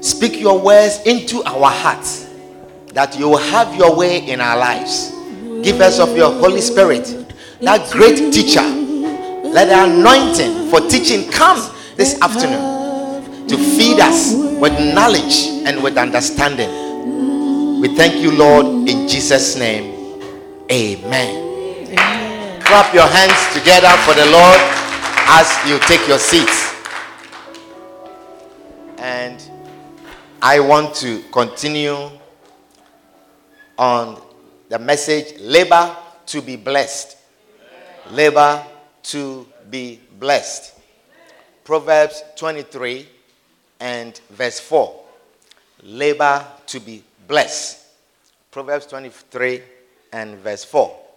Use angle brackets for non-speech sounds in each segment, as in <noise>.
Speak your words into our hearts that you will have your way in our lives. Give us of your Holy Spirit, that great teacher. Let the anointing for teaching come this afternoon to feed us with knowledge and with understanding. We thank you, Lord, in Jesus' name. Amen. Clap your hands together for the Lord as you take your seats. And I want to continue on the message labor to be blessed. Labor to be blessed. Proverbs 23 and verse 4. Labor to be blessed. Proverbs 23 and verse 4.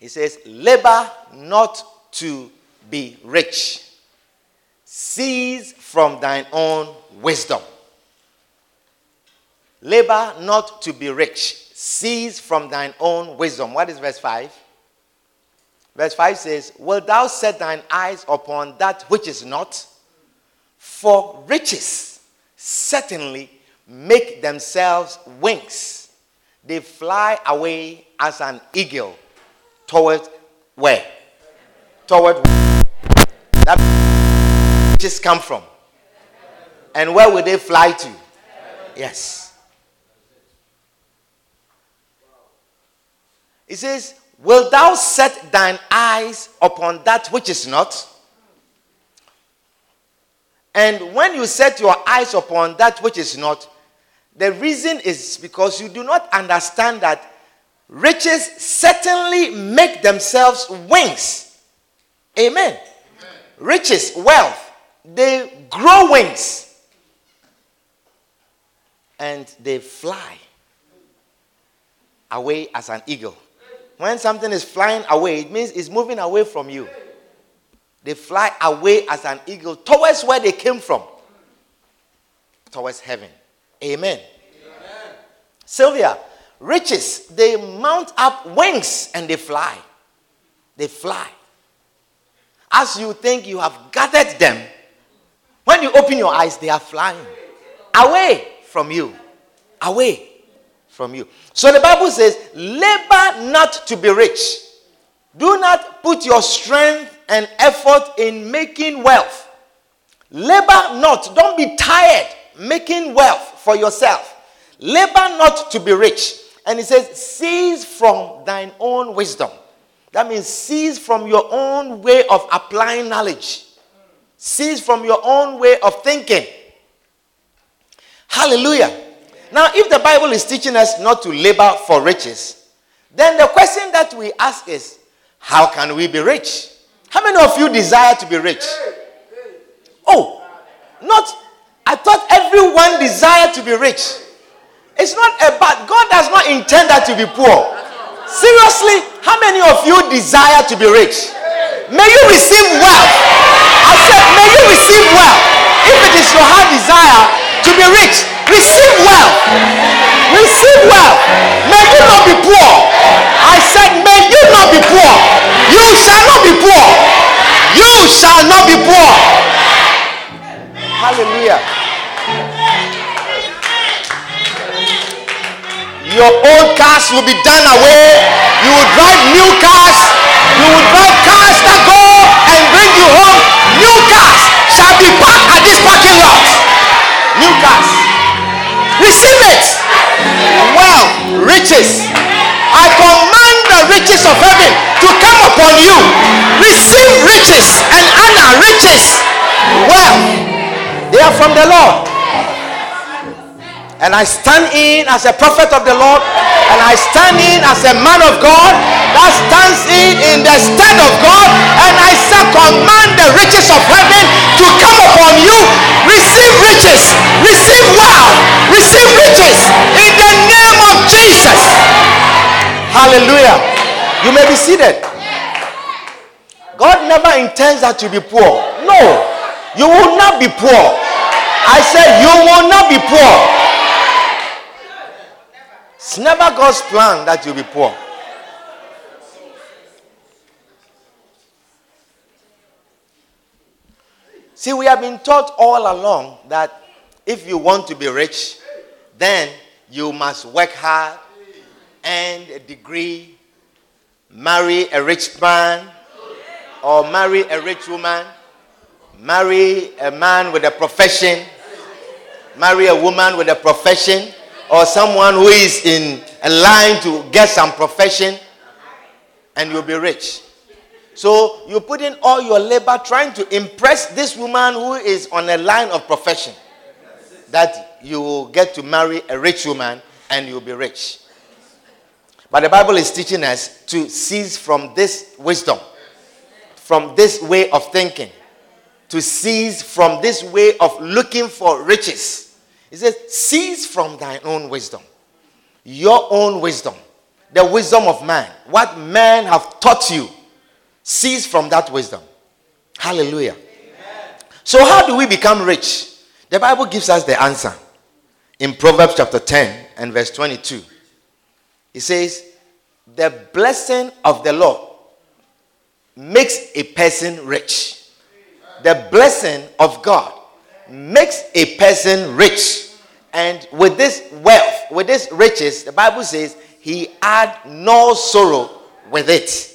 It says, Labor not to be rich. Cease from thine own wisdom. Labor not to be rich. Cease from thine own wisdom. What is verse 5? Verse 5 says, Wilt thou set thine eyes upon that which is not? For riches certainly make themselves wings. They fly away as an eagle toward where? Toward that riches come from. And where will they fly to? Yes. It says, Will thou set thine eyes upon that which is not? And when you set your eyes upon that which is not, the reason is because you do not understand that riches certainly make themselves wings. Amen. Amen. Riches, wealth, they grow wings and they fly away as an eagle. When something is flying away, it means it's moving away from you. They fly away as an eagle towards where they came from, towards heaven. Amen. Amen. Sylvia, riches, they mount up wings and they fly. They fly. As you think you have gathered them, when you open your eyes, they are flying away from you. Away from you. So the Bible says, labor not to be rich. Do not put your strength and effort in making wealth. Labor not. Don't be tired making wealth for yourself. Labor not to be rich. And he says, cease from thine own wisdom. That means cease from your own way of applying knowledge. Cease from your own way of thinking. Hallelujah. Now, if the Bible is teaching us not to labor for riches, then the question that we ask is, how can we be rich? How many of you desire to be rich? Oh, not, I thought everyone desired to be rich. It's not about, God does not intend that to be poor. Seriously, how many of you desire to be rich? May you receive wealth. I said, may you receive wealth. If it is your heart desire to be rich, Receive wealth. Receive wealth. May you not be poor. I said, may you not be poor. You shall not be poor. You shall not be poor. Hallelujah. Your old cars will be done away. You will drive new cars. You will drive cars that go and bring you home. New cars shall be parked at this parking lot. New cars. Receive it. Well, riches. I command the riches of heaven to come upon you. Receive riches and honor, riches. Well, they are from the Lord. And I stand in as a prophet of the Lord, and I stand in as a man of God, that stands in in the stead of God, and I say, command the riches of heaven to come upon you. Receive riches, receive wealth, receive riches in the name of Jesus. Hallelujah. You may be seated. God never intends that you be poor. No, you will not be poor. I said, you will not be poor. It's never God's plan that you will be poor. See, we have been taught all along that if you want to be rich, then you must work hard, earn a degree, marry a rich man, or marry a rich woman, marry a man with a profession, marry a woman with a profession, or someone who is in a line to get some profession, and you'll be rich. So you put in all your labor trying to impress this woman who is on a line of profession that you will get to marry a rich woman and you'll be rich. But the Bible is teaching us to cease from this wisdom, from this way of thinking, to cease from this way of looking for riches. It says, cease from thine own wisdom, your own wisdom, the wisdom of man, what men have taught you Cease from that wisdom. Hallelujah. So, how do we become rich? The Bible gives us the answer in Proverbs chapter 10 and verse 22. It says, The blessing of the Lord makes a person rich. The blessing of God makes a person rich. And with this wealth, with this riches, the Bible says, He had no sorrow with it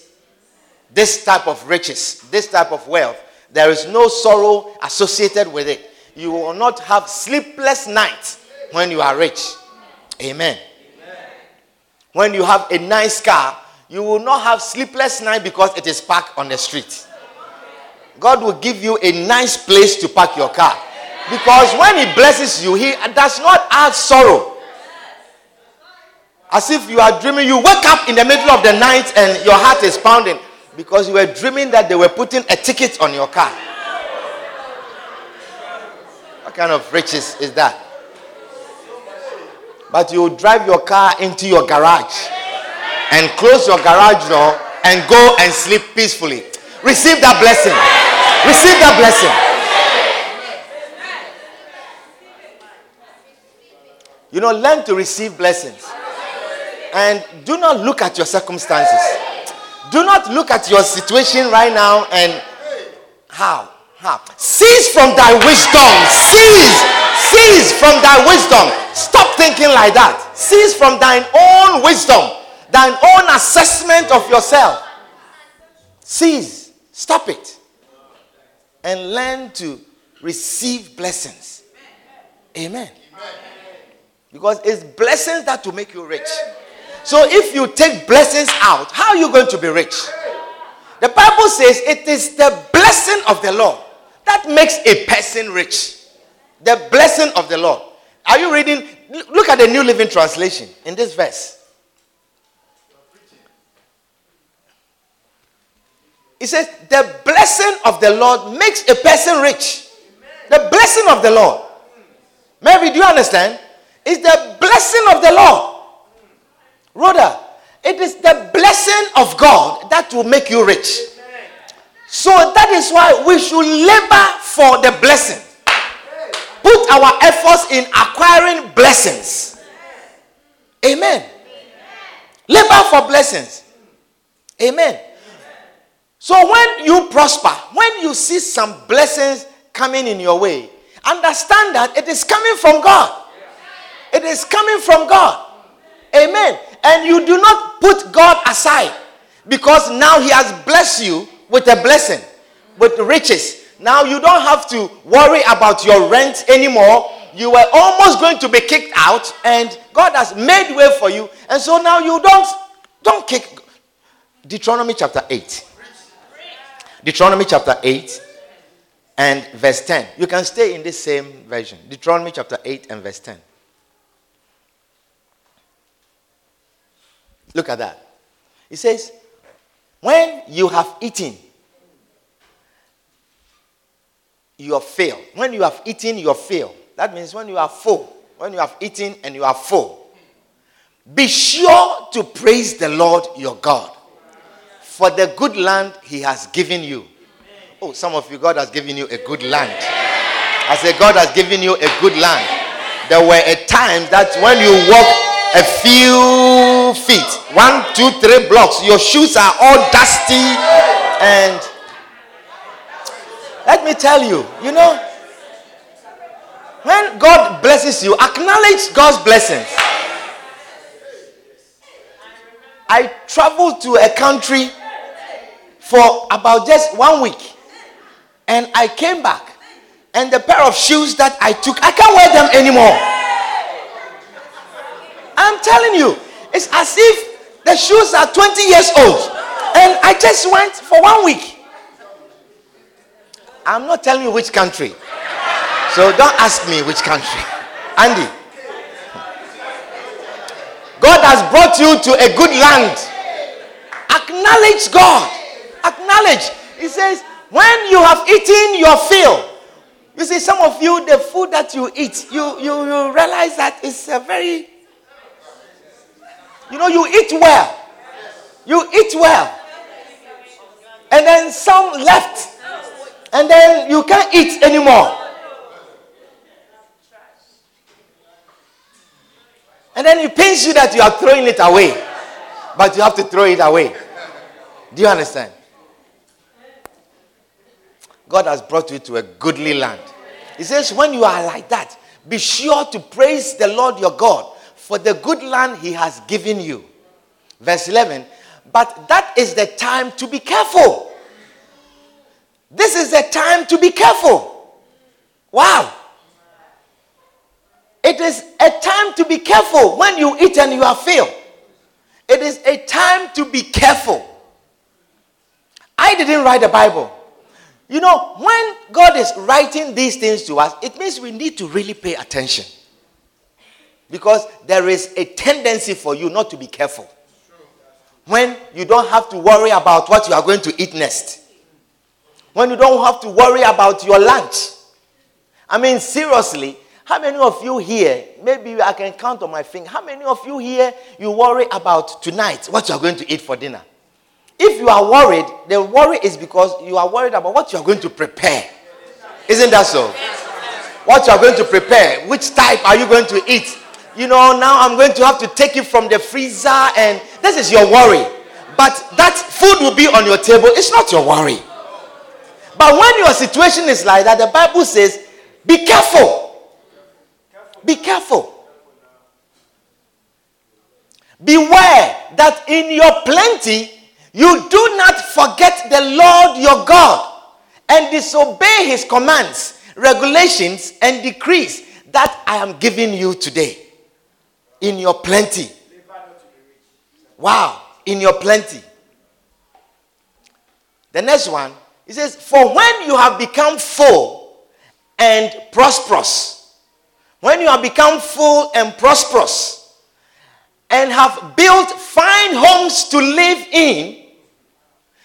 this type of riches, this type of wealth, there is no sorrow associated with it. You will not have sleepless nights when you are rich. Amen. Amen. When you have a nice car, you will not have sleepless night because it is parked on the street. God will give you a nice place to park your car. Because when He blesses you, He does not add sorrow. As if you are dreaming, you wake up in the middle of the night and your heart is pounding. Because you were dreaming that they were putting a ticket on your car. What kind of riches is that? But you drive your car into your garage and close your garage door and go and sleep peacefully. Receive that blessing. Receive that blessing. You know, learn to receive blessings. And do not look at your circumstances. Do not look at your situation right now and how? How? Cease from thy wisdom. Cease. Cease from thy wisdom. Stop thinking like that. Cease from thine own wisdom, thine own assessment of yourself. Cease. Stop it. And learn to receive blessings. Amen. Because it's blessings that will make you rich. So if you take blessings out, how are you going to be rich? The Bible says it is the blessing of the Lord that makes a person rich. The blessing of the Lord. Are you reading? Look at the New Living Translation in this verse. It says, The blessing of the Lord makes a person rich. The blessing of the Lord. Mary, do you understand? It's the blessing of the Lord. Rhoda, it is the blessing of God that will make you rich. So that is why we should labor for the blessing. Put our efforts in acquiring blessings. Amen. Labor for blessings. Amen. So when you prosper, when you see some blessings coming in your way, understand that it is coming from God. It is coming from God. Amen. And you do not put God aside because now He has blessed you with a blessing, with riches. Now you don't have to worry about your rent anymore. You were almost going to be kicked out, and God has made way for you. And so now you don't don't kick. Deuteronomy chapter 8. Deuteronomy chapter 8 and verse 10. You can stay in this same version. Deuteronomy chapter 8 and verse 10. Look at that. It says, When you have eaten, you have failed. When you have eaten, you have failed. That means when you are full, when you have eaten and you are full, be sure to praise the Lord your God for the good land he has given you. Oh, some of you, God has given you a good land. I say, God has given you a good land. There were a time that when you walk a few feet, one, two, three blocks, your shoes are all dusty. And let me tell you, you know, when God blesses you, acknowledge God's blessings. I traveled to a country for about just one week and I came back and the pair of shoes that I took, I can't wear them anymore. I'm telling you, it's as if the shoes are 20 years old and I just went for one week. I'm not telling you which country. So don't ask me which country. <laughs> Andy. God has brought you to a good land. Acknowledge God. Acknowledge. He says, when you have eaten your fill, you see, some of you, the food that you eat, you, you, you realize that it's a very, you know, you eat well. You eat well. And then some left. And then you can't eat anymore. And then it pains you that you are throwing it away. But you have to throw it away. Do you understand? God has brought you to a goodly land. He says, when you are like that, be sure to praise the Lord your God for the good land he has given you. Verse 11, but that is the time to be careful. This is the time to be careful. Wow. It is a time to be careful when you eat and you are filled. It is a time to be careful. I didn't write the Bible. You know, when God is writing these things to us, it means we need to really pay attention. Because there is a tendency for you not to be careful. When you don't have to worry about what you are going to eat next. When you don't have to worry about your lunch. I mean, seriously, how many of you here, maybe I can count on my finger, how many of you here you worry about tonight what you are going to eat for dinner? If you are worried, the worry is because you are worried about what you are going to prepare. Isn't that so? What you are going to prepare, which type are you going to eat? You know, now I'm going to have to take it from the freezer, and this is your worry. But that food will be on your table, it's not your worry. But when your situation is like that, the Bible says, be careful. Be careful. Beware that in your plenty you do not forget the Lord your God and disobey his commands, regulations, and decrees that I am giving you today. In your plenty. Wow, in your plenty. The next one, he says, For when you have become full and prosperous, when you have become full and prosperous, and have built fine homes to live in,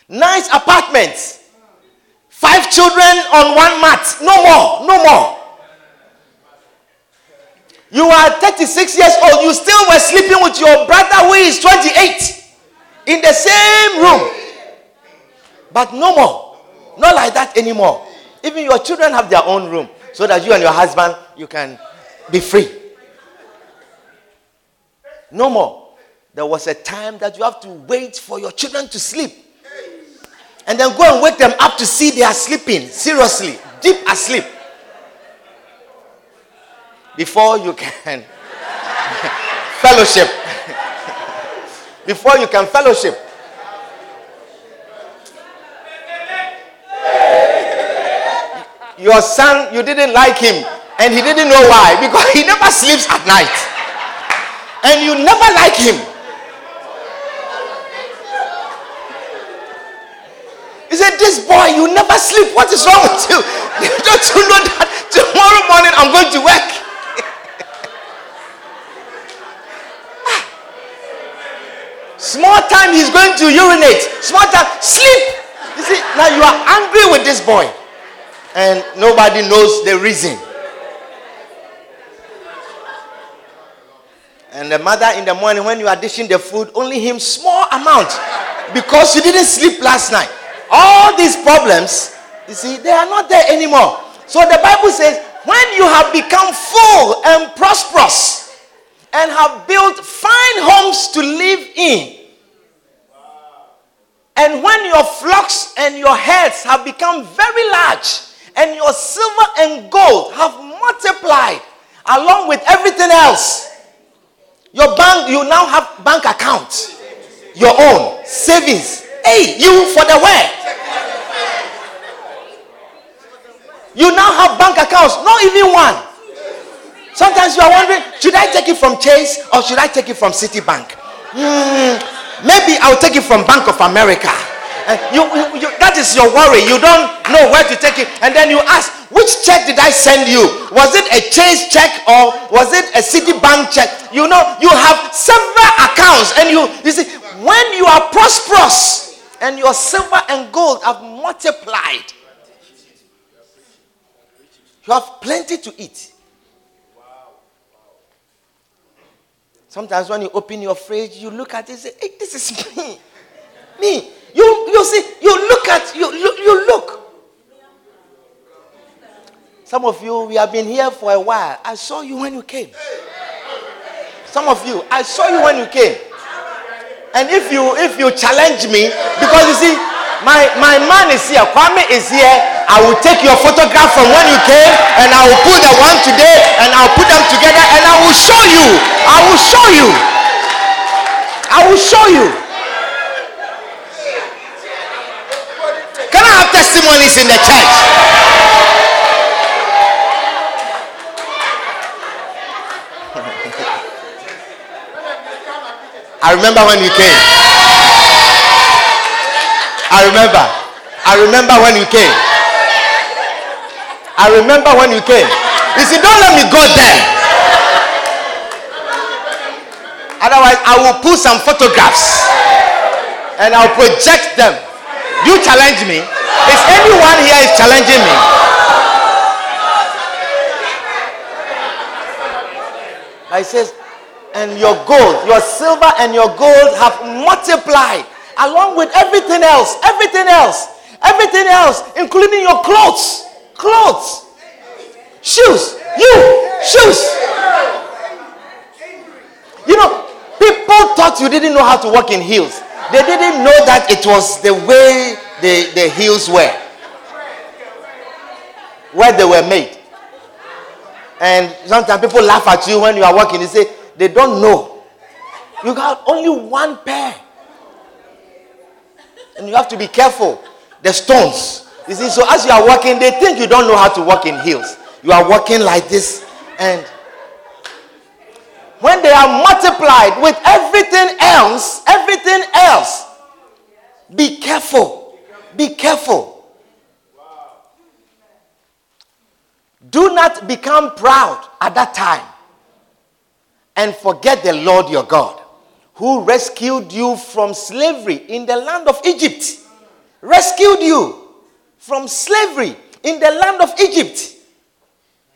nice apartments, five children on one mat. No more, no more. You are 36 years old, you still were sleeping with your brother who is 28 in the same room. But no more. Not like that anymore. Even your children have their own room so that you and your husband you can be free. No more. There was a time that you have to wait for your children to sleep and then go and wake them up to see they are sleeping. Seriously, deep asleep. Before you can <laughs> fellowship. Before you can fellowship. Your son, you didn't like him, and he didn't know why because he never sleeps at night. And you never like him. He said, This boy, you never sleep. What is wrong with you? <laughs> Don't you know that tomorrow morning I'm going to work? Small time he's going to urinate, small time, sleep. You see, now you are angry with this boy, and nobody knows the reason. And the mother in the morning, when you are dishing the food, only him small amount because you didn't sleep last night. All these problems, you see, they are not there anymore. So the Bible says, when you have become full and prosperous and have built fine homes to live in, and when your flocks and your herds have become very large, and your silver and gold have multiplied along with everything else, your bank, you now have bank account, your own savings. Hey, you for the where? You now have bank accounts, not even one. Sometimes you are wondering, should I take it from Chase or should I take it from Citibank? Hmm, maybe I'll take it from Bank of America. Uh, you, you, you, that is your worry. You don't know where to take it. And then you ask, which check did I send you? Was it a Chase check or was it a Citibank check? You know, you have several accounts. And you, you see, when you are prosperous and your silver and gold have multiplied, you have plenty to eat. Sometimes when you open your fridge, you look at it and say, hey, this is <laughs> me. Me. You, you see, you look at, you, you, you look. Some of you, we have been here for a while. I saw you when you came. Some of you, I saw you when you came. And if you if you challenge me, because you see, my, my man is here, Kwame is here. I will take your photograph from when you came and I will put the one today and I'll put them together and I will show you. I will show you. I will show you. Can I have testimonies in the church? <laughs> I remember when you came. I remember. I remember when you came. I remember when you came. You see, don't let me go there. Otherwise, I will pull some photographs and I'll project them. You challenge me. Is anyone here is challenging me? I says, and your gold, your silver and your gold have multiplied along with everything else, everything else, everything else, including your clothes, clothes, shoes, you, shoes. You know, people thought you didn't know how to walk in heels. They didn't know that it was the way the, the heels were, where they were made. And sometimes people laugh at you when you are walking. They say, they don't know. You got only one pair. And you have to be careful. The stones. You see, so as you are walking, they think you don't know how to walk in heels. You are walking like this, and when they are multiplied with everything else, everything else, be careful. Be careful. Do not become proud at that time and forget the Lord your God, who rescued you from slavery in the land of Egypt. Rescued you from slavery in the land of Egypt.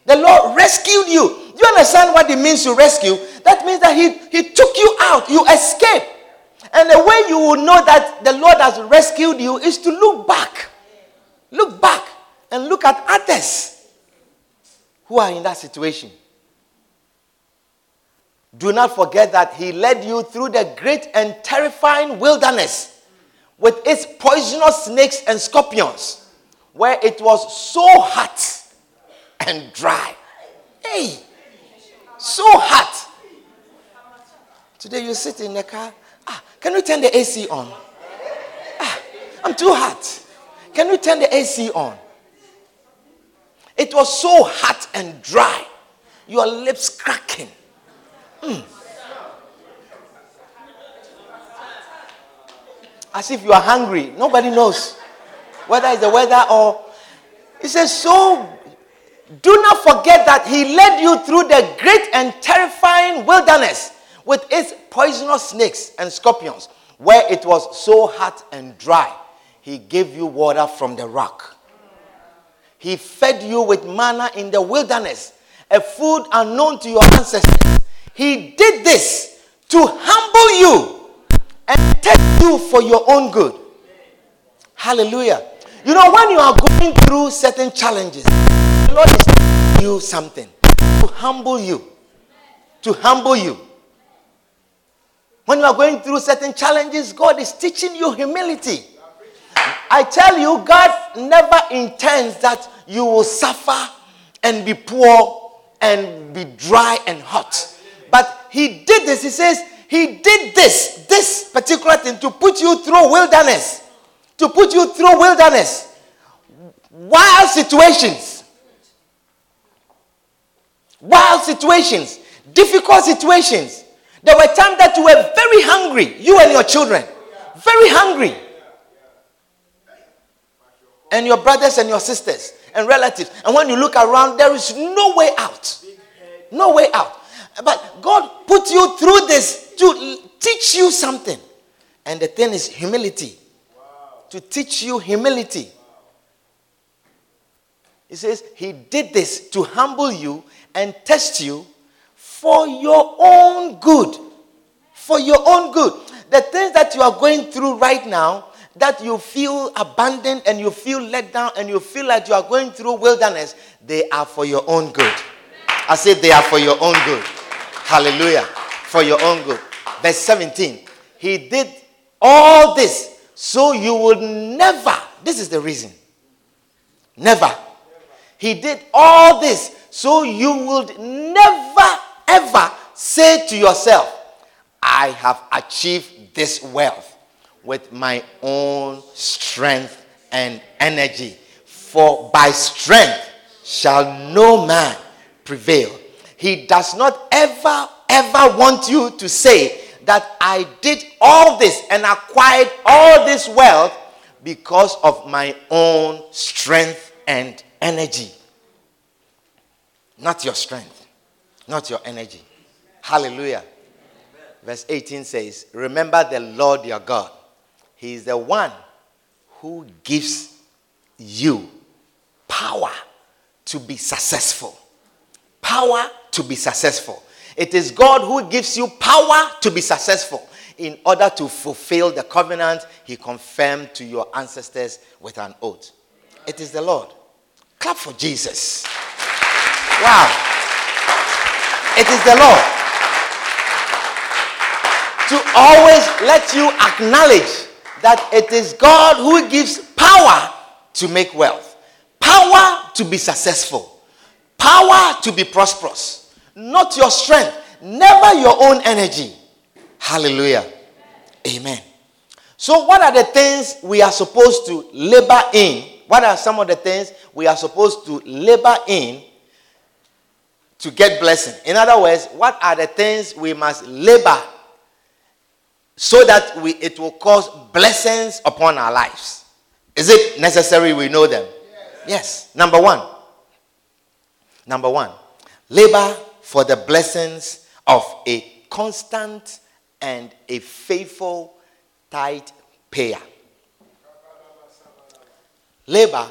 The Lord rescued you. Do you understand what it means to rescue? That means that He, he took you out, you escaped. And the way you will know that the Lord has rescued you is to look back. Look back and look at others who are in that situation. Do not forget that He led you through the great and terrifying wilderness with its poisonous snakes and scorpions, where it was so hot and dry. Hey, so hot. Today you sit in the car. Ah, can we turn the AC on? Ah, I'm too hot. Can we turn the AC on? It was so hot and dry. Your lips cracking. Mm. As if you are hungry. Nobody knows whether it's the weather or. He says, So do not forget that he led you through the great and terrifying wilderness with its poisonous snakes and scorpions, where it was so hot and dry, he gave you water from the rock. He fed you with manna in the wilderness, a food unknown to your ancestors. He did this to humble you and test you for your own good. Hallelujah. You know, when you are going through certain challenges, the Lord is telling you something to humble you. To humble you. When you are going through certain challenges, God is teaching you humility. I tell you, God never intends that you will suffer and be poor and be dry and hot. But He did this. He says, He did this, this particular thing to put you through wilderness. To put you through wilderness. Wild situations. Wild situations. Difficult situations. There were times that you were very hungry, you and your children. Very hungry. And your brothers and your sisters and relatives. And when you look around, there is no way out. No way out. But God put you through this to teach you something. And the thing is humility. To teach you humility. He says, He did this to humble you and test you for your own good. For your own good. The things that you are going through right now, that you feel abandoned and you feel let down and you feel like you are going through wilderness, they are for your own good. I said they are for your own good. Hallelujah. For your own good. Verse 17. He did all this so you would never, this is the reason. Never. He did all this so you would never ever say to yourself, I have achieved this wealth with my own strength and energy. For by strength shall no man prevail. He does not ever, ever want you to say that I did all this and acquired all this wealth because of my own strength and energy. Not your strength not your energy. Hallelujah. Verse 18 says, Remember the Lord your God. He is the one who gives you power to be successful. Power to be successful. It is God who gives you power to be successful in order to fulfill the covenant he confirmed to your ancestors with an oath. It is the Lord. Clap for Jesus. Wow. It is the Lord. To always let you acknowledge that it is God who gives power to make wealth, power to be successful, power to be prosperous. Not your strength, never your own energy. Hallelujah. Amen. So, what are the things we are supposed to labor in? What are some of the things we are supposed to labor in to get blessing. In other words, what are the things we must labor so that we, it will cause blessings upon our lives? Is it necessary we know them? Yes. yes. Number one. Number one. Labor for the blessings of a constant and a faithful tithe payer. Labor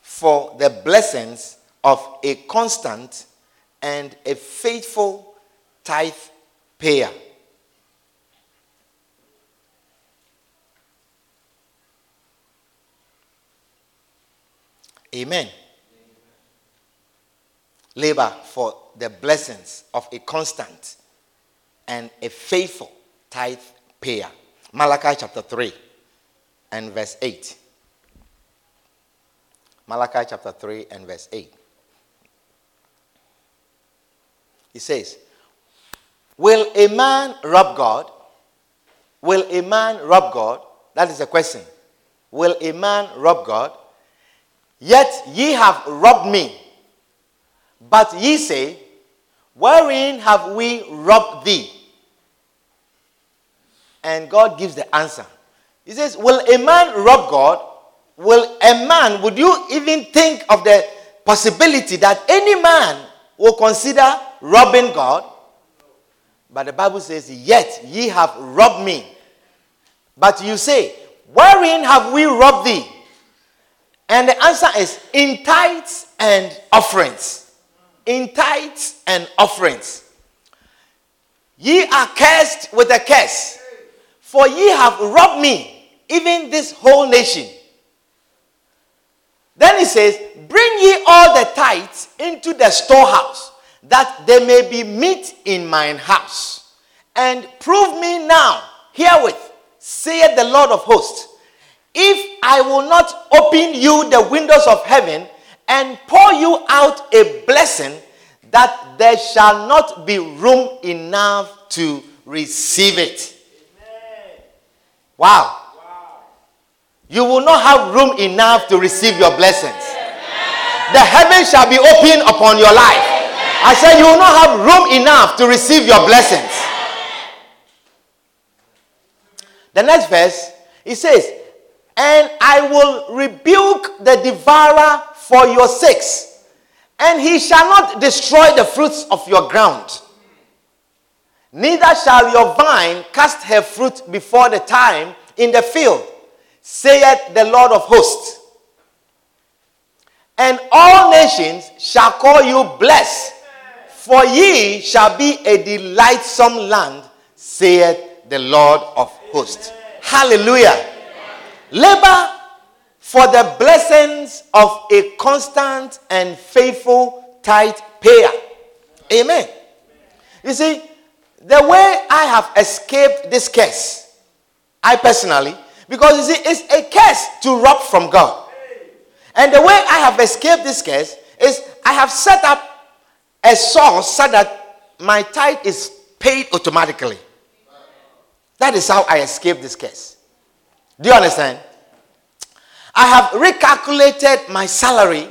for the blessings of a constant and a faithful tithe payer. Amen. Labor for the blessings of a constant and a faithful tithe payer. Malachi chapter 3 and verse 8. Malachi chapter 3 and verse 8. He says, Will a man rob God? Will a man rob God? That is the question. Will a man rob God? Yet ye have robbed me. But ye say, Wherein have we robbed thee? And God gives the answer. He says, Will a man rob God? Will a man, would you even think of the possibility that any man will consider robbing God. But the Bible says, Yet ye have robbed me. But you say, Wherein have we robbed thee? And the answer is in tithes and offerings. In tithes and offerings. Ye are cursed with a curse, for ye have robbed me, even this whole nation. Then he says, Bring ye all the tithes into the storehouse, that there may be meat in mine house. And prove me now herewith, saith the Lord of hosts, if I will not open you the windows of heaven and pour you out a blessing that there shall not be room enough to receive it. Wow. You will not have room enough to receive your blessings. The heavens shall be open upon your life. I said, You will not have room enough to receive your blessings. The next verse, it says, And I will rebuke the devourer for your sakes, and he shall not destroy the fruits of your ground. Neither shall your vine cast her fruit before the time in the field, saith the Lord of hosts. And all nations shall call you blessed, for ye shall be a delightsome land, saith the Lord of hosts. Hallelujah. Labor for the blessings of a constant and faithful tithe payer. Amen. You see, the way I have escaped this curse, I personally, because you see, it's a curse to rob from God. And the way I have escaped this curse is I have set up a source so that my tithe is paid automatically. That is how I escaped this curse. Do you understand? I have recalculated my salary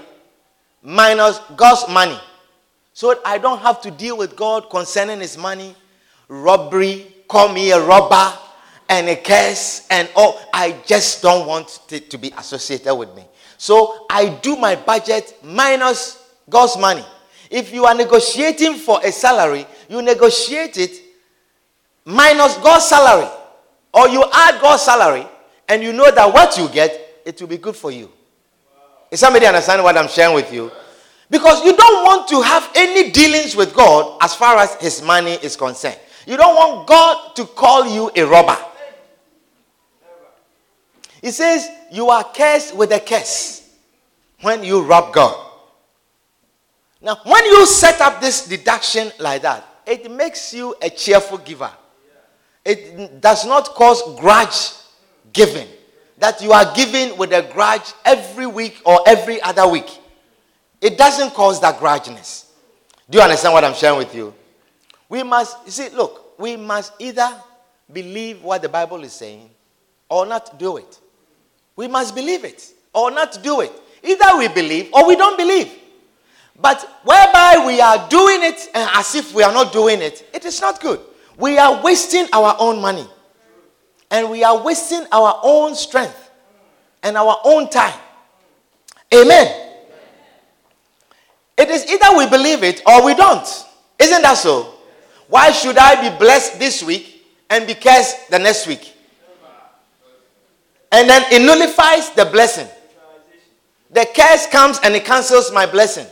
minus God's money. So I don't have to deal with God concerning his money, robbery, call me a robber, and a curse, and oh, I just don't want it to be associated with me. So I do my budget minus God's money. If you are negotiating for a salary, you negotiate it minus God's salary. Or you add God's salary, and you know that what you get it will be good for you. Is somebody understand what I'm sharing with you? Because you don't want to have any dealings with God as far as his money is concerned. You don't want God to call you a robber. He says, You are cursed with a curse when you rob God. Now, when you set up this deduction like that, it makes you a cheerful giver. It does not cause grudge giving that you are giving with a grudge every week or every other week. It doesn't cause that grudginess. Do you understand what I'm sharing with you? We must, you see, look, we must either believe what the Bible is saying or not do it. We must believe it or not do it. Either we believe or we don't believe. But whereby we are doing it and as if we are not doing it, it is not good. We are wasting our own money and we are wasting our own strength and our own time. Amen. It is either we believe it or we don't. Isn't that so? Why should I be blessed this week and be cursed the next week? And then it nullifies the blessing. The curse comes and it cancels my blessing.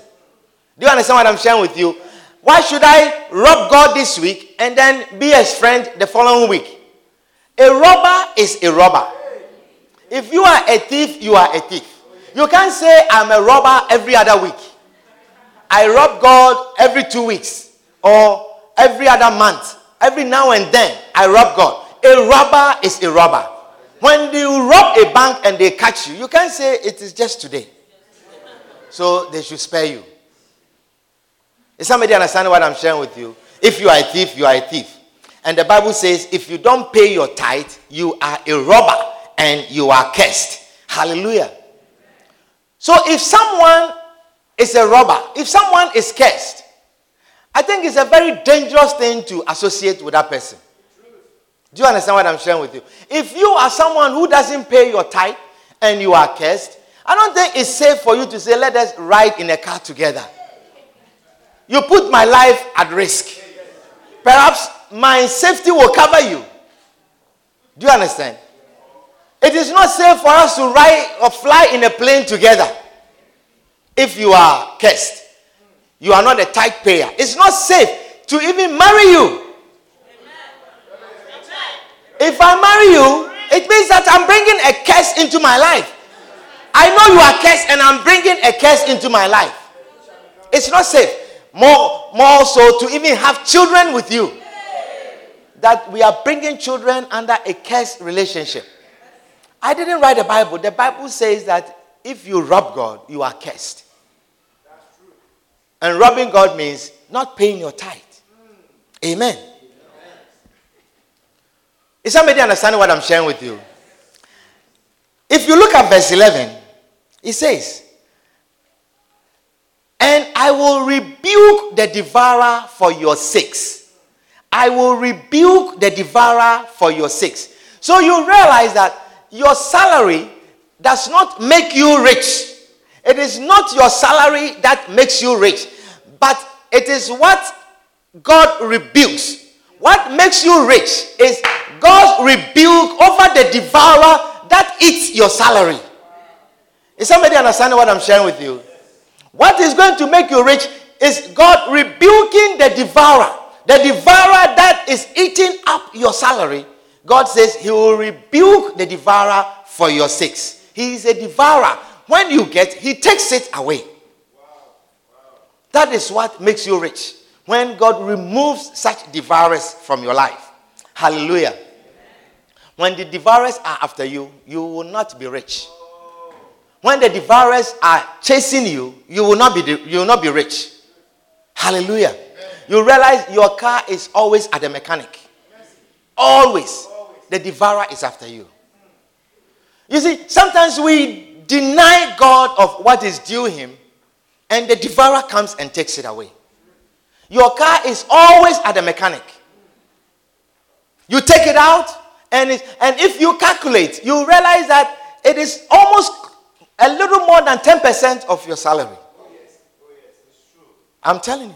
Do you understand what I'm sharing with you? Why should I rob God this week and then be his friend the following week? A robber is a robber. If you are a thief, you are a thief. You can't say, I'm a robber every other week. I rob God every two weeks or every other month. Every now and then, I rob God. A robber is a robber. When you rob a bank and they catch you, you can't say it is just today. So they should spare you. Is somebody understanding what I'm sharing with you? If you are a thief, you are a thief. And the Bible says, if you don't pay your tithe, you are a robber and you are cursed. Hallelujah. So if someone is a robber, if someone is cursed, I think it's a very dangerous thing to associate with that person. Do you understand what I'm sharing with you? If you are someone who doesn't pay your tithe and you are cursed, I don't think it's safe for you to say, let us ride in a car together. You put my life at risk. Perhaps my safety will cover you. Do you understand? It is not safe for us to ride or fly in a plane together if you are cursed. You are not a tithe payer. It's not safe to even marry you. If I marry you, it means that I'm bringing a curse into my life. I know you are cursed and I'm bringing a curse into my life. It's not safe. More, more so to even have children with you. That we are bringing children under a cursed relationship. I didn't write the Bible. The Bible says that if you rob God, you are cursed. And robbing God means not paying your tithe. Amen. Is somebody understanding what I'm sharing with you? If you look at verse 11, it says, And I will rebuke the devourer for your sakes. I will rebuke the devourer for your sakes. So you realize that your salary does not make you rich. It is not your salary that makes you rich, but it is what God rebukes. What makes you rich is God's rebuke over the devourer that eats your salary. Is somebody understanding what I'm sharing with you? What is going to make you rich is God rebuking the devourer. The devourer that is eating up your salary. God says he will rebuke the devourer for your sakes. He is a devourer. When you get, he takes it away. That is what makes you rich. When God removes such devourers from your life. Hallelujah. When the devourers are after you, you will not be rich. When the devourers are chasing you, you will not be, you will not be rich. Hallelujah. You realize your car is always at the mechanic. Always. The devourer is after you. You see, sometimes we deny God of what is due him, and the devourer comes and takes it away. Your car is always at the mechanic. You take it out, and, and if you calculate, you realize that it is almost than 10% of your salary. I'm telling you.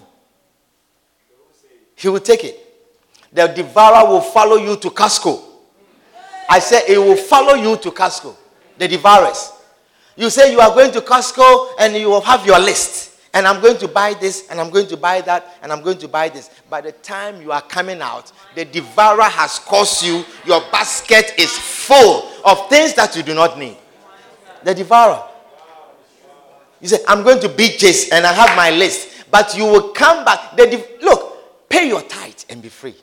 He will take it. The devourer will follow you to Costco. I said it will follow you to Costco. The devourers. You say you are going to Costco and you will have your list. And I'm going to buy this, and I'm going to buy that, and I'm going to buy this. By the time you are coming out, the devourer has caused you, your basket is full of things that you do not need the devourer. You say, I'm going to BJ's and I have my list. But you will come back. The Look, pay your tithe and be free.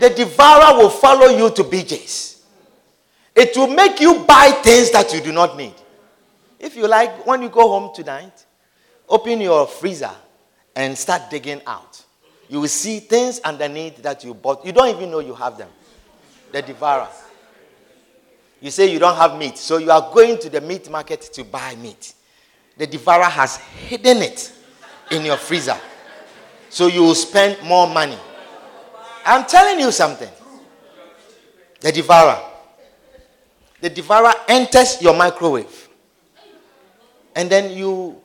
The devourer will follow you to BJ's. It will make you buy things that you do not need. If you like, when you go home tonight, open your freezer and start digging out. You will see things underneath that you bought. You don't even know you have them. The devourer. You say you don't have meat, so you are going to the meat market to buy meat. The devourer has hidden it in your freezer. So you will spend more money. I'm telling you something. The devourer. The devourer enters your microwave. And then you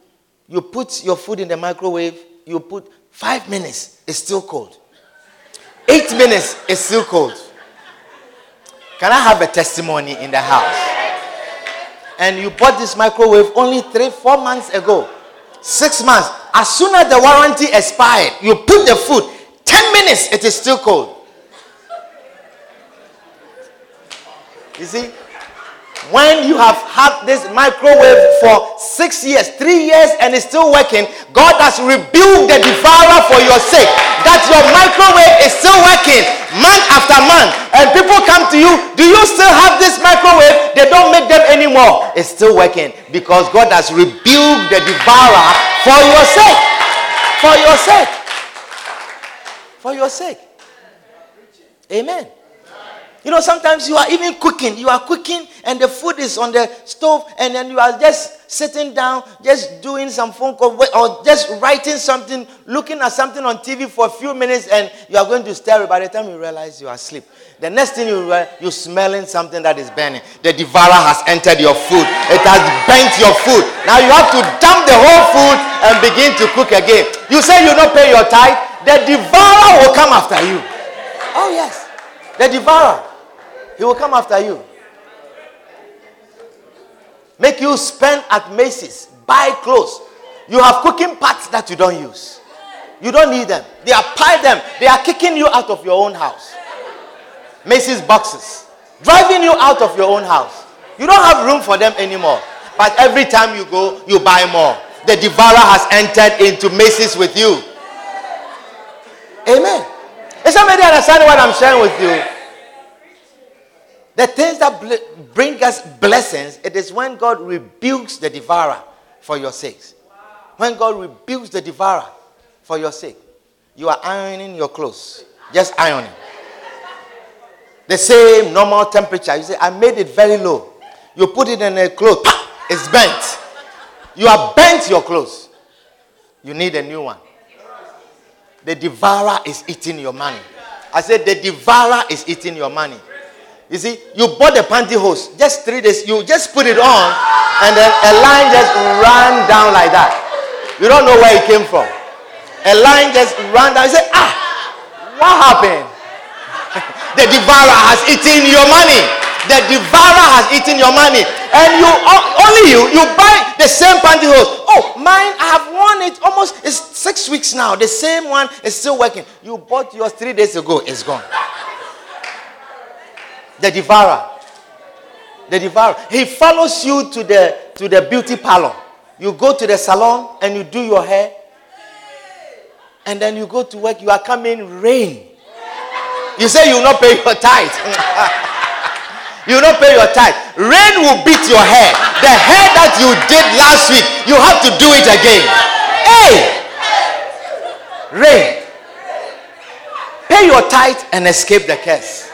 you put your food in the microwave, you put five minutes, it's still cold. Eight minutes, it's still cold. Can I have a testimony in the house? And you bought this microwave only three, four months ago. Six months. As soon as the warranty expired, you put the food, 10 minutes, it is still cold. You see? When you have had this microwave for six years, three years, and it's still working, God has rebuked the devourer for your sake. That your microwave is still working month after month. And people come to you, do you still have this microwave? They don't make them anymore. It's still working because God has rebuked the devourer for your sake. For your sake. For your sake. Amen. You know, sometimes you are even cooking. You are cooking and the food is on the stove, and then you are just sitting down, just doing some phone call, or just writing something, looking at something on TV for a few minutes, and you are going to stare. By the time you realize you are asleep, the next thing you realize, you're smelling something that is burning. The devourer has entered your food. It has burnt your food. Now you have to dump the whole food and begin to cook again. You say you don't pay your tithe, the devourer will come after you. Oh yes, the devourer. He will come after you. make you spend at Macy's, buy clothes. You have cooking pots that you don't use. You don't need them. They are piled them. They are kicking you out of your own house. Macy's boxes. Driving you out of your own house. You don't have room for them anymore. But every time you go, you buy more. The devourer has entered into Macy's with you. Amen. Is somebody understanding what I'm sharing with you? The things that bring us blessings, it is when God rebukes the devourer for your sakes. When God rebukes the devourer for your sake. You are ironing your clothes. Just ironing. The same normal temperature. You say, I made it very low. You put it in a cloth, <laughs> it's bent. You have bent your clothes. You need a new one. The devourer is eating your money. I said, The devourer is eating your money. You see, you bought the pantyhose just three days. You just put it on, and then a line just ran down like that. You don't know where it came from. A line just ran down. You say, Ah, what happened? <laughs> the devourer has eaten your money. The devourer has eaten your money. And you only you, you buy the same pantyhose. Oh, mine, I have worn it almost it's six weeks now. The same one is still working. You bought yours three days ago, it's gone. The devourer. The devourer. He follows you to the to the beauty parlor. You go to the salon and you do your hair. And then you go to work, you are coming rain. You say you will not pay your tithe. <laughs> You will not pay your tithe. Rain will beat your hair. The hair that you did last week, you have to do it again. Hey! Rain. Pay your tithe and escape the curse.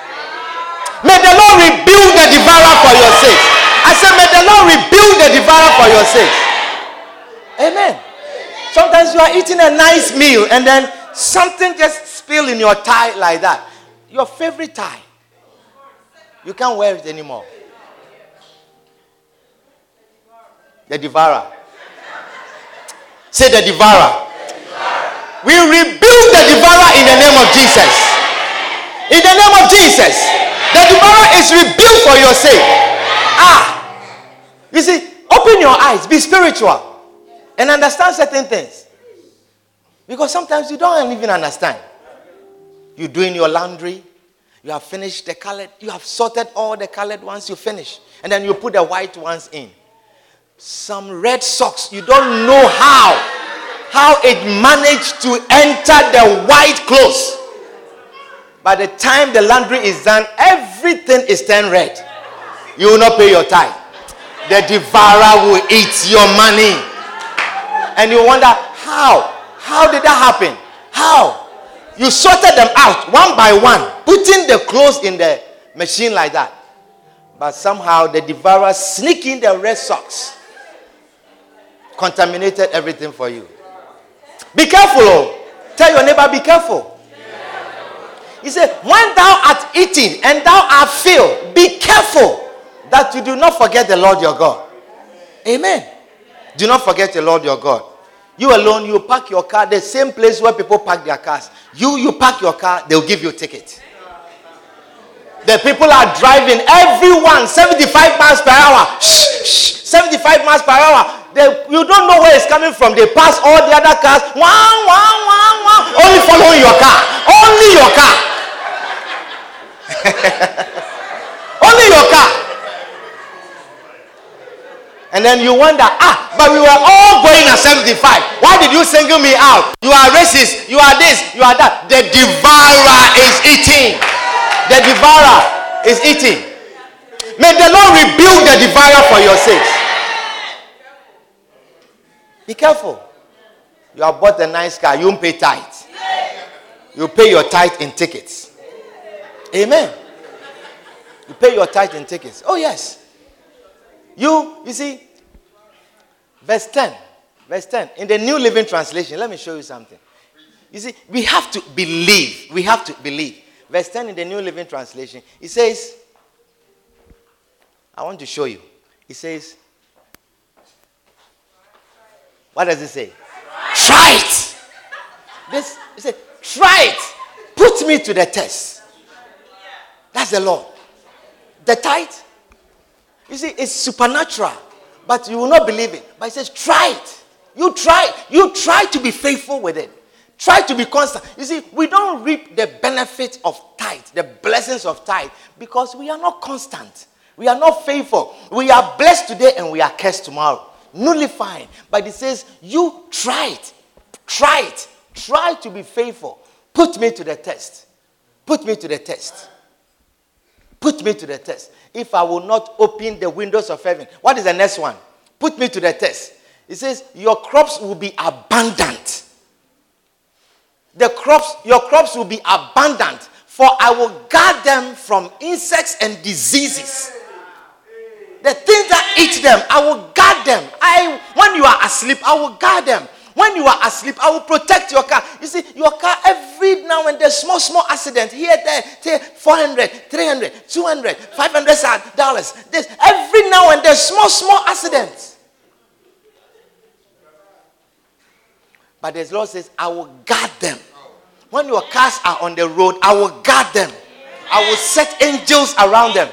May the Lord rebuild the devourer for your sake. I said, may the Lord rebuild the devourer for your sake. Amen. Sometimes you are eating a nice meal and then something just spill in your tie like that. Your favorite tie. You can't wear it anymore. The devourer. Say the devourer. We rebuild the devourer in the name of Jesus. In the name of Jesus. The devourer is rebuilt for your sake. Ah. You see, open your eyes, be spiritual, and understand certain things. Because sometimes you don't even understand. You're doing your laundry, you have finished the colored, you have sorted all the colored ones, you finish. And then you put the white ones in. Some red socks, you don't know how. How it managed to enter the white clothes. By the time the laundry is done, everything is turned red. You will not pay your tithe. The devourer will eat your money. And you wonder, how? How did that happen? How? You sorted them out one by one, putting the clothes in the machine like that. But somehow the devourer sneaking the red socks contaminated everything for you. Be careful, oh. Tell your neighbor, be careful. He said, When thou art eating and thou art filled, be careful that you do not forget the Lord your God. Amen. Do not forget the Lord your God. You alone, you park your car the same place where people park their cars. You, you park your car, they'll give you a ticket. The people are driving, everyone 75 miles per hour. Shh, shh, 75 miles per hour. They, you don't know where it's coming from. They pass all the other cars. Wow, wow, wow, wow. Only following your car. Only your car. <laughs> Only your car. And then you wonder, ah, but we were all going at 75. Why did you single me out? You are racist. You are this. You are that. The devourer is eating. The devourer is eating. May the Lord rebuild the devourer for your sakes. Be careful. You have bought a nice car. You won't pay tithe. You pay your tithe in tickets. Amen. You pay your tithe and tickets. Oh, yes. You, you see, Verse 10. Verse 10. In the New Living Translation, let me show you something. You see, we have to believe. We have to believe. Verse 10 in the New Living Translation, it says, I want to show you. It says, what does it say? Try it. This, it said, try it. Put me to the test. That's the law. The tithe, you see, it's supernatural. but you will not believe it. But he says, try it. You try. You try to be faithful with it. Try to be constant. You see, we don't reap the benefit of tithe, the blessings of tithe, because we are not constant. We are not faithful. We are blessed today and we are cursed tomorrow. Nullifying. But it says, you try it. Try it. Try to be faithful. Put me to the test. Put me to the test. Put me to the test. If I will not open the windows of heaven, what is the next one? Put me to the test. It says, Your crops will be abundant. The crops, your crops will be abundant, for I will guard them from insects and diseases. The things that eat them, I will guard them. I when you are asleep, I will guard them. When you are asleep, I will protect your car. You see, your car, every now and then, small, small accident. Here, there, there 400, 300, 200, 500 dollars. This, every now and then, small, small accidents. But the Lord says, I will guard them. When your cars are on the road, I will guard them. I will set angels around them.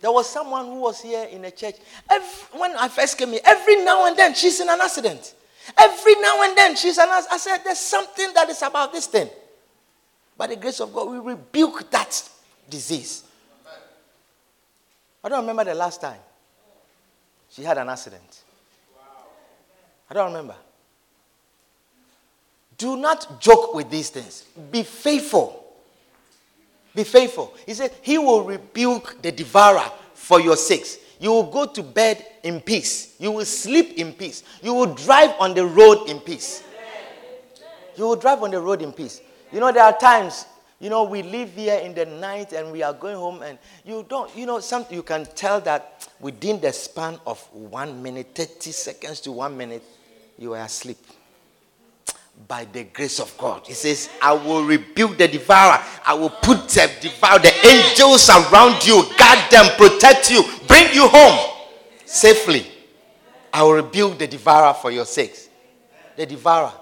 There was someone who was here in a church. Every, when I first came here, every now and then she's in an accident. Every now and then she's an accident. I said, There's something that is about this thing. By the grace of God, we rebuke that disease. I don't remember the last time she had an accident. I don't remember. Do not joke with these things. Be faithful. Be faithful. He said, He will rebuke the devourer for your sakes. You will go to bed in peace. You will sleep in peace. You will drive on the road in peace. You will drive on the road in peace. You know, there are times, you know, we live here in the night and we are going home, and you don't, you know, some, you can tell that within the span of one minute, 30 seconds to one minute, you are asleep by the grace of God. He says, I will rebuke the devourer. I will put the devour, the angels around you, guard them, protect you, bring you home safely. I will rebuke the devourer for your sakes. The devourer.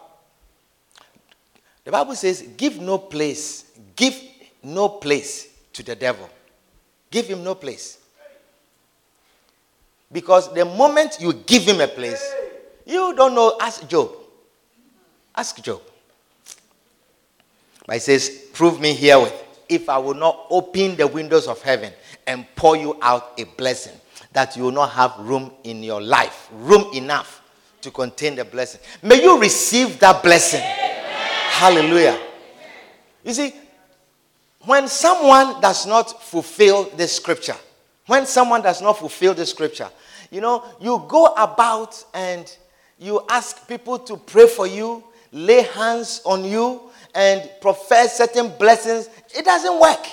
The Bible says, give no place, give no place to the devil. Give him no place. Because the moment you give him a place, you don't know, ask Job. Ask Job. But he says, Prove me herewith if I will not open the windows of heaven and pour you out a blessing that you will not have room in your life, room enough to contain the blessing. May you receive that blessing. Hallelujah. You see, when someone does not fulfill the scripture, when someone does not fulfill the scripture, you know, you go about and you ask people to pray for you, lay hands on you and profess certain blessings, it doesn't work.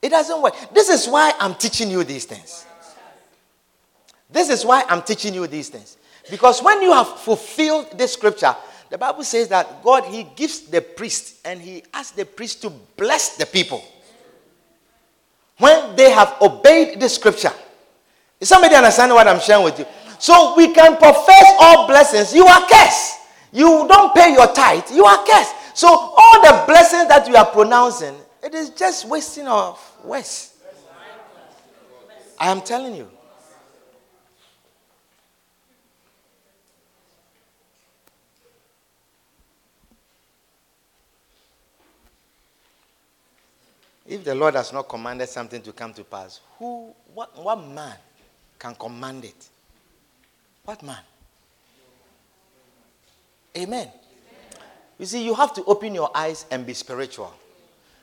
It doesn't work. This is why I'm teaching you these things. This is why I'm teaching you these things. Because when you have fulfilled this scripture, the Bible says that God, He gives the priest and He asks the priest to bless the people. When they have obeyed the scripture. Is somebody understanding what I'm sharing with you? So we can profess all blessings. You are cursed you don't pay your tithe, you are cursed. So all the blessings that you are pronouncing, it is just wasting of words. I am telling you. If the Lord has not commanded something to come to pass, who, what, what man can command it? What man? Amen. You see, you have to open your eyes and be spiritual.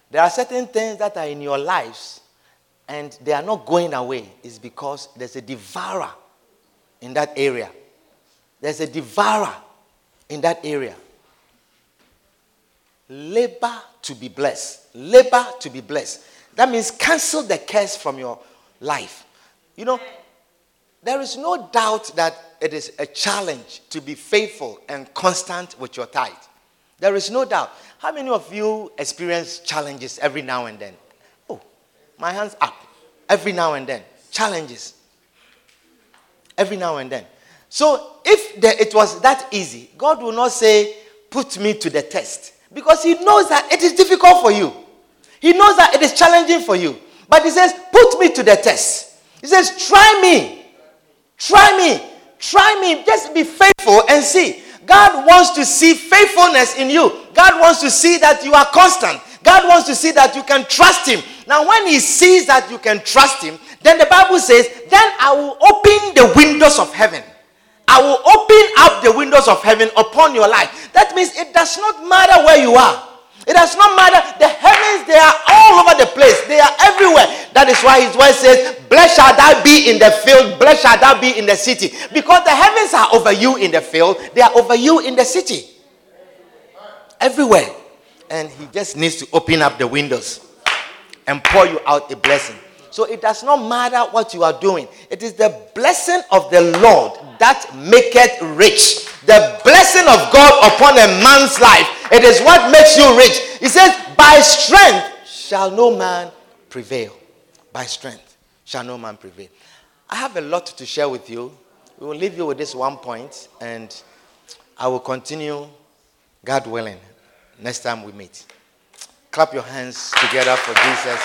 There are certain things that are in your lives and they are not going away. It's because there's a devourer in that area. There's a devourer in that area. Labor to be blessed. Labor to be blessed. That means cancel the curse from your life. You know, there is no doubt that it is a challenge to be faithful and constant with your tithe. There is no doubt. How many of you experience challenges every now and then? Oh, my hands up. Every now and then. Challenges. Every now and then. So if the, it was that easy, God will not say, Put me to the test. Because He knows that it is difficult for you. He knows that it is challenging for you. But he says, put me to the test. He says, try me. Try me. Try me. Just be faithful and see. God wants to see faithfulness in you. God wants to see that you are constant. God wants to see that you can trust Him. Now, when He sees that you can trust Him, then the Bible says, Then I will open the windows of heaven. I will open up the windows of heaven upon your life. That means it does not matter where you are. It does not matter. The heavens, they are all over the place. They are everywhere. That is why his word says, Blessed shall thou be in the field, blessed shall thou be in the city. Because the heavens are over you in the field, they are over you in the city. Everywhere. And he just needs to open up the windows and pour you out a blessing. So it does not matter what you are doing. It is the blessing of the Lord that maketh rich. The blessing of God upon a man's life. It is what makes you rich. He says, By strength shall no man prevail. By strength shall no man prevail. I have a lot to share with you. We will leave you with this one point, and I will continue, God willing, next time we meet. Clap your hands together for Jesus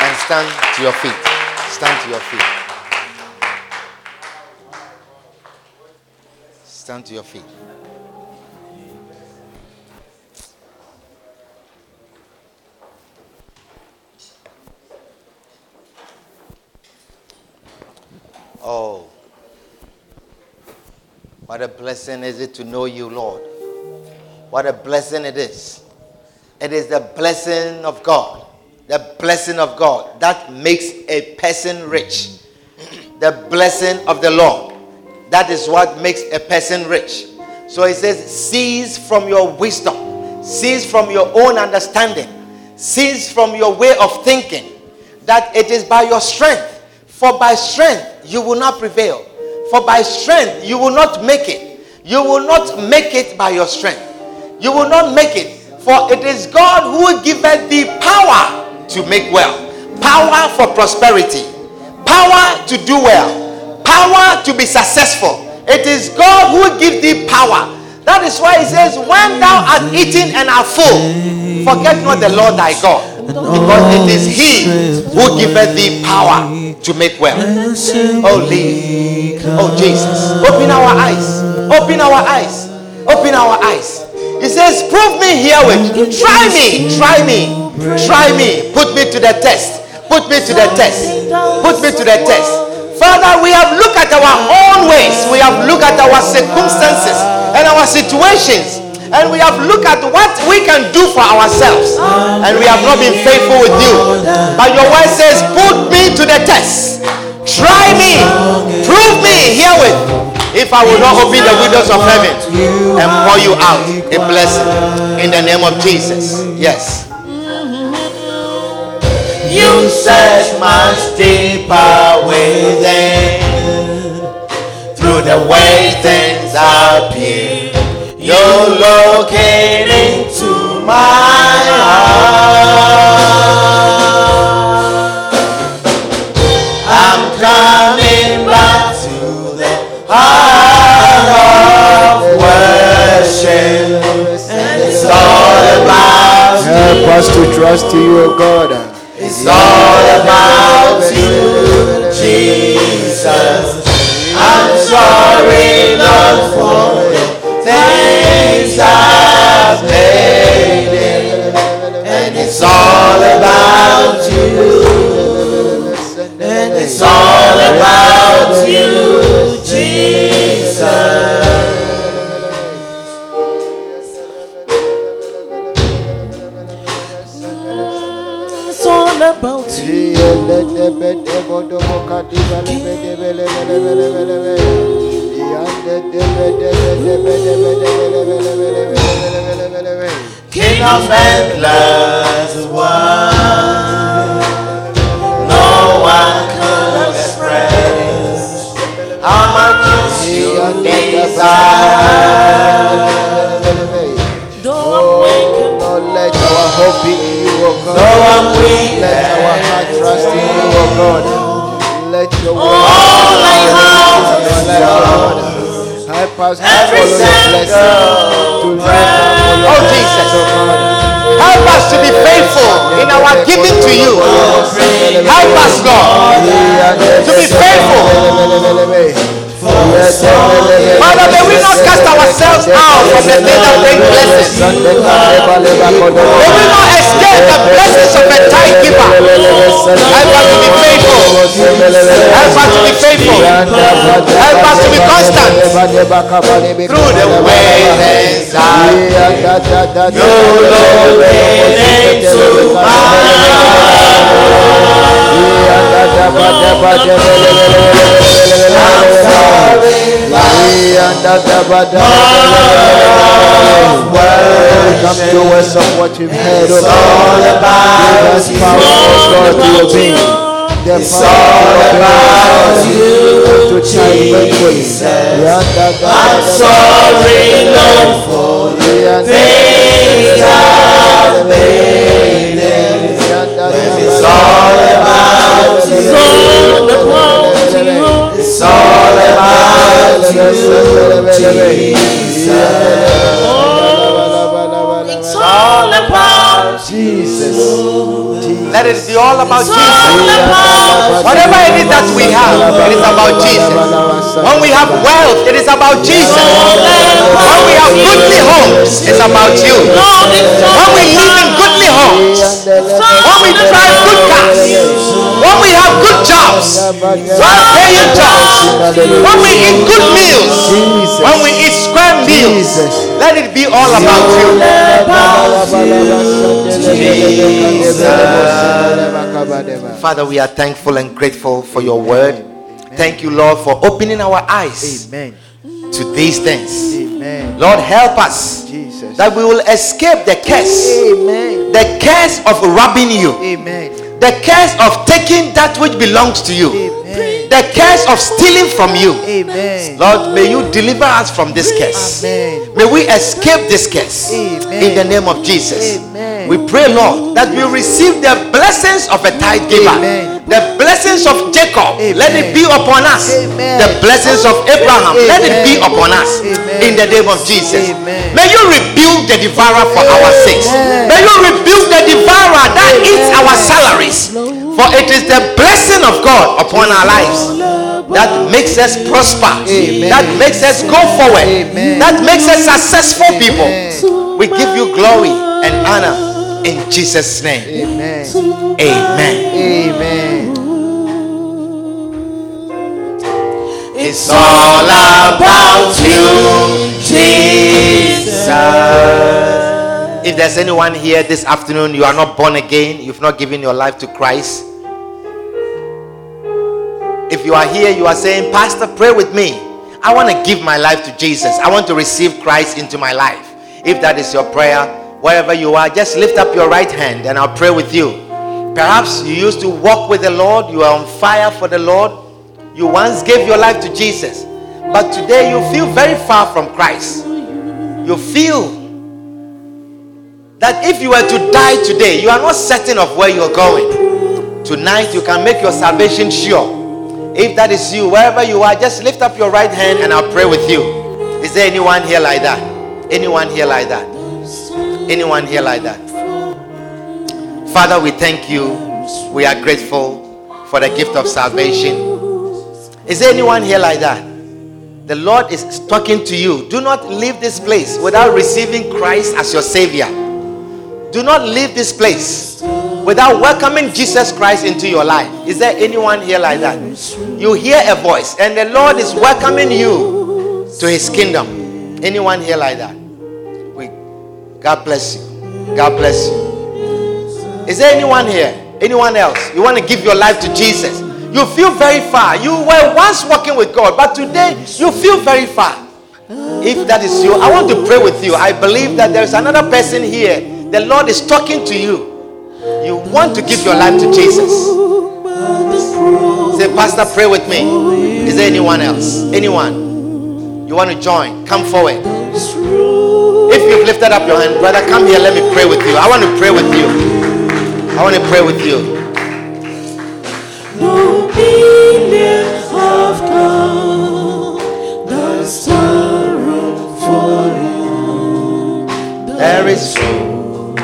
and stand to your feet. Stand to your feet. Stand to your feet. Oh, what a blessing is it to know you, Lord. What a blessing it is. It is the blessing of God, the blessing of God that makes a person rich. The blessing of the Lord that is what makes a person rich. So he says, cease from your wisdom, cease from your own understanding, cease from your way of thinking, that it is by your strength. For by strength you will not prevail. For by strength you will not make it. You will not make it by your strength. You will not make it. For it is God who giveth thee power to make well, power for prosperity, power to do well power to be successful. It is God who gives thee power. That is why he says, When thou art eaten and art full, forget not the Lord thy God. Because it is he who giveth thee power to make well. Oh, leave. Oh, Jesus. Open our eyes. Open our eyes. Open our eyes. He says, Prove me herewith. Try me. Try me. Try me. Put me to the test. Put me to the test. Put me to the test. Father, we have looked at our own ways, we have looked at our circumstances and our situations, and we have looked at what we can do for ourselves, and we have not been faithful with you. But your word says, Put me to the test, try me, prove me herewith. If I will not open the windows of heaven and pour you out a blessing in the name of Jesus. Yes. You search much deeper within. Through the way things appear, you're looking faithful. Help us to be constant. Through the ways that you Come to us of what you've heard of. All about us power of God to The power about you Jesus. I'm sorry, Lord, for the things I've made. It's all about you. It's all about you, Jesus. Oh, It's all about Jesus. Let it be all about Jesus. Whatever it is that we have, it is about Jesus. When we have wealth, it is about Jesus. When we have goodly homes, it's about you. When we live in goodly homes, when we drive good cars, when we have good jobs, well-paying jobs, when we eat good meals, when we eat square meals, let it be all about you. Father, we are thankful and grateful for your word. Thank you, Lord, for opening our eyes Amen. to these things. Amen. Lord, help us Jesus. that we will escape the curse, Amen. the curse of robbing you, Amen. the curse of taking that which belongs to you, Amen. the curse of stealing from you. Amen. Lord, may you deliver us from this curse. Amen. May we escape this curse Amen. in the name of Jesus. Amen. We pray, Lord, that we receive the blessings of a tithe giver, Amen. the blessings of Jacob. Let it be upon us. Amen. The blessings of Abraham. Let it be upon us Amen. in the name of Jesus. Amen. May you rebuke the devourer for our sakes. Amen. May you rebuke the devourer that eats our salaries. For it is the blessing of God upon our lives that makes us prosper, Amen. that makes us go forward, Amen. that makes us successful people. Amen. We give you glory and honor in Jesus' name. Amen. Amen. Amen. It's all about you, Jesus. If there's anyone here this afternoon, you are not born again, you've not given your life to Christ. If you are here, you are saying, Pastor, pray with me. I want to give my life to Jesus. I want to receive Christ into my life. If that is your prayer, wherever you are, just lift up your right hand and I'll pray with you. Perhaps you used to walk with the Lord, you are on fire for the Lord. You once gave your life to Jesus, but today you feel very far from Christ. You feel that if you were to die today, you are not certain of where you're going. Tonight, you can make your salvation sure. If that is you, wherever you are, just lift up your right hand and I'll pray with you. Is there anyone here like that? Anyone here like that? Anyone here like that? Father, we thank you. We are grateful for the gift of salvation. Is there anyone here like that? The Lord is talking to you. Do not leave this place without receiving Christ as your Savior. Do not leave this place without welcoming Jesus Christ into your life. Is there anyone here like that? You hear a voice and the Lord is welcoming you to his kingdom. Anyone here like that? God bless you. God bless you. Is there anyone here? Anyone else? You want to give your life to Jesus? You feel very far. You were once walking with God, but today you feel very far. If that is you, I want to pray with you. I believe that there is another person here. The Lord is talking to you. You want to give your life to Jesus. Say, Pastor, pray with me. Is there anyone else? Anyone? You want to join? Come forward. If you've lifted up your hand, brother, come here. Let me pray with you. I want to pray with you. I want to pray with you. No millions of gold, the sorrow for you. There is so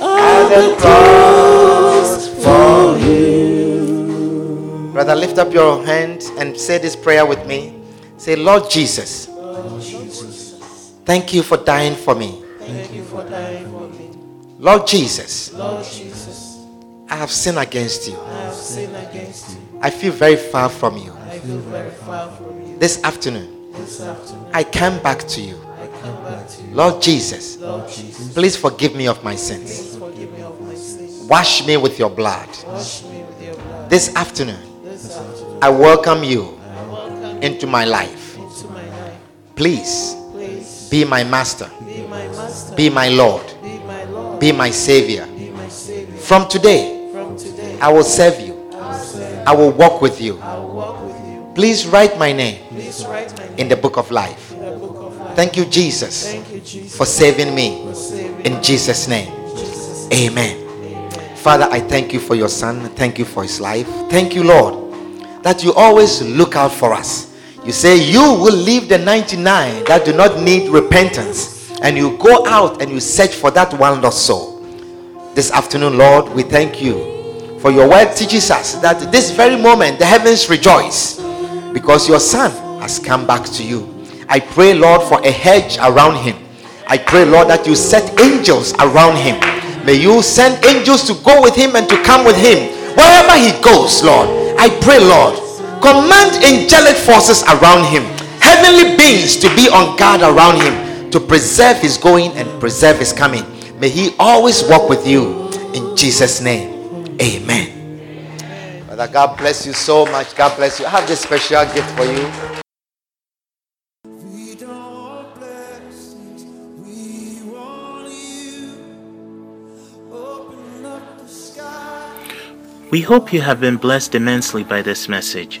other cross for you. Brother, lift up your hand and say this prayer with me. Say, Lord Jesus thank you for dying for me. Thank you for dying for me. Lord Jesus, Lord Jesus, I have sinned against you. I have sinned against you. I feel very far from you. I feel very far from you. This afternoon, This afternoon, I come back to you. I come back to you. Lord Jesus, Lord Jesus, please forgive me of my sins. please forgive me of my sins. Wash me with your blood. Wash me with your blood. This afternoon, This afternoon, I welcome you I welcome into my life. into my life. Please Please be my master, be my master, be my Lord, be my Lord, be my Savior. be my Savior. From today, From today, I will serve you, I will serve I will walk with you. Walk with you. Please write my name write my name in the book of life. in the book of life. Thank you, Jesus, Thank you, Jesus, for saving me. for saving In Jesus' name, Jesus. amen. Amen. Father, I thank you for your son. Thank you for his life. Thank you, Lord, that you always look out for us. You say you will leave the 99 that do not need repentance, and you go out and you search for that one lost soul. This afternoon, Lord, we thank you for your word teaches us that this very moment the heavens rejoice because your son has come back to you. I pray, Lord, for a hedge around him. I pray, Lord, that you set angels around him. May you send angels to go with him and to come with him wherever he goes, Lord. I pray, Lord, command angelic forces around him, heavenly beings to be on guard around him to preserve his going and preserve his coming. May he always walk with you in Jesus' name. Amen. Father, God bless you so much. God bless you. I have this special gift for you. We hope you have been blessed immensely by this message.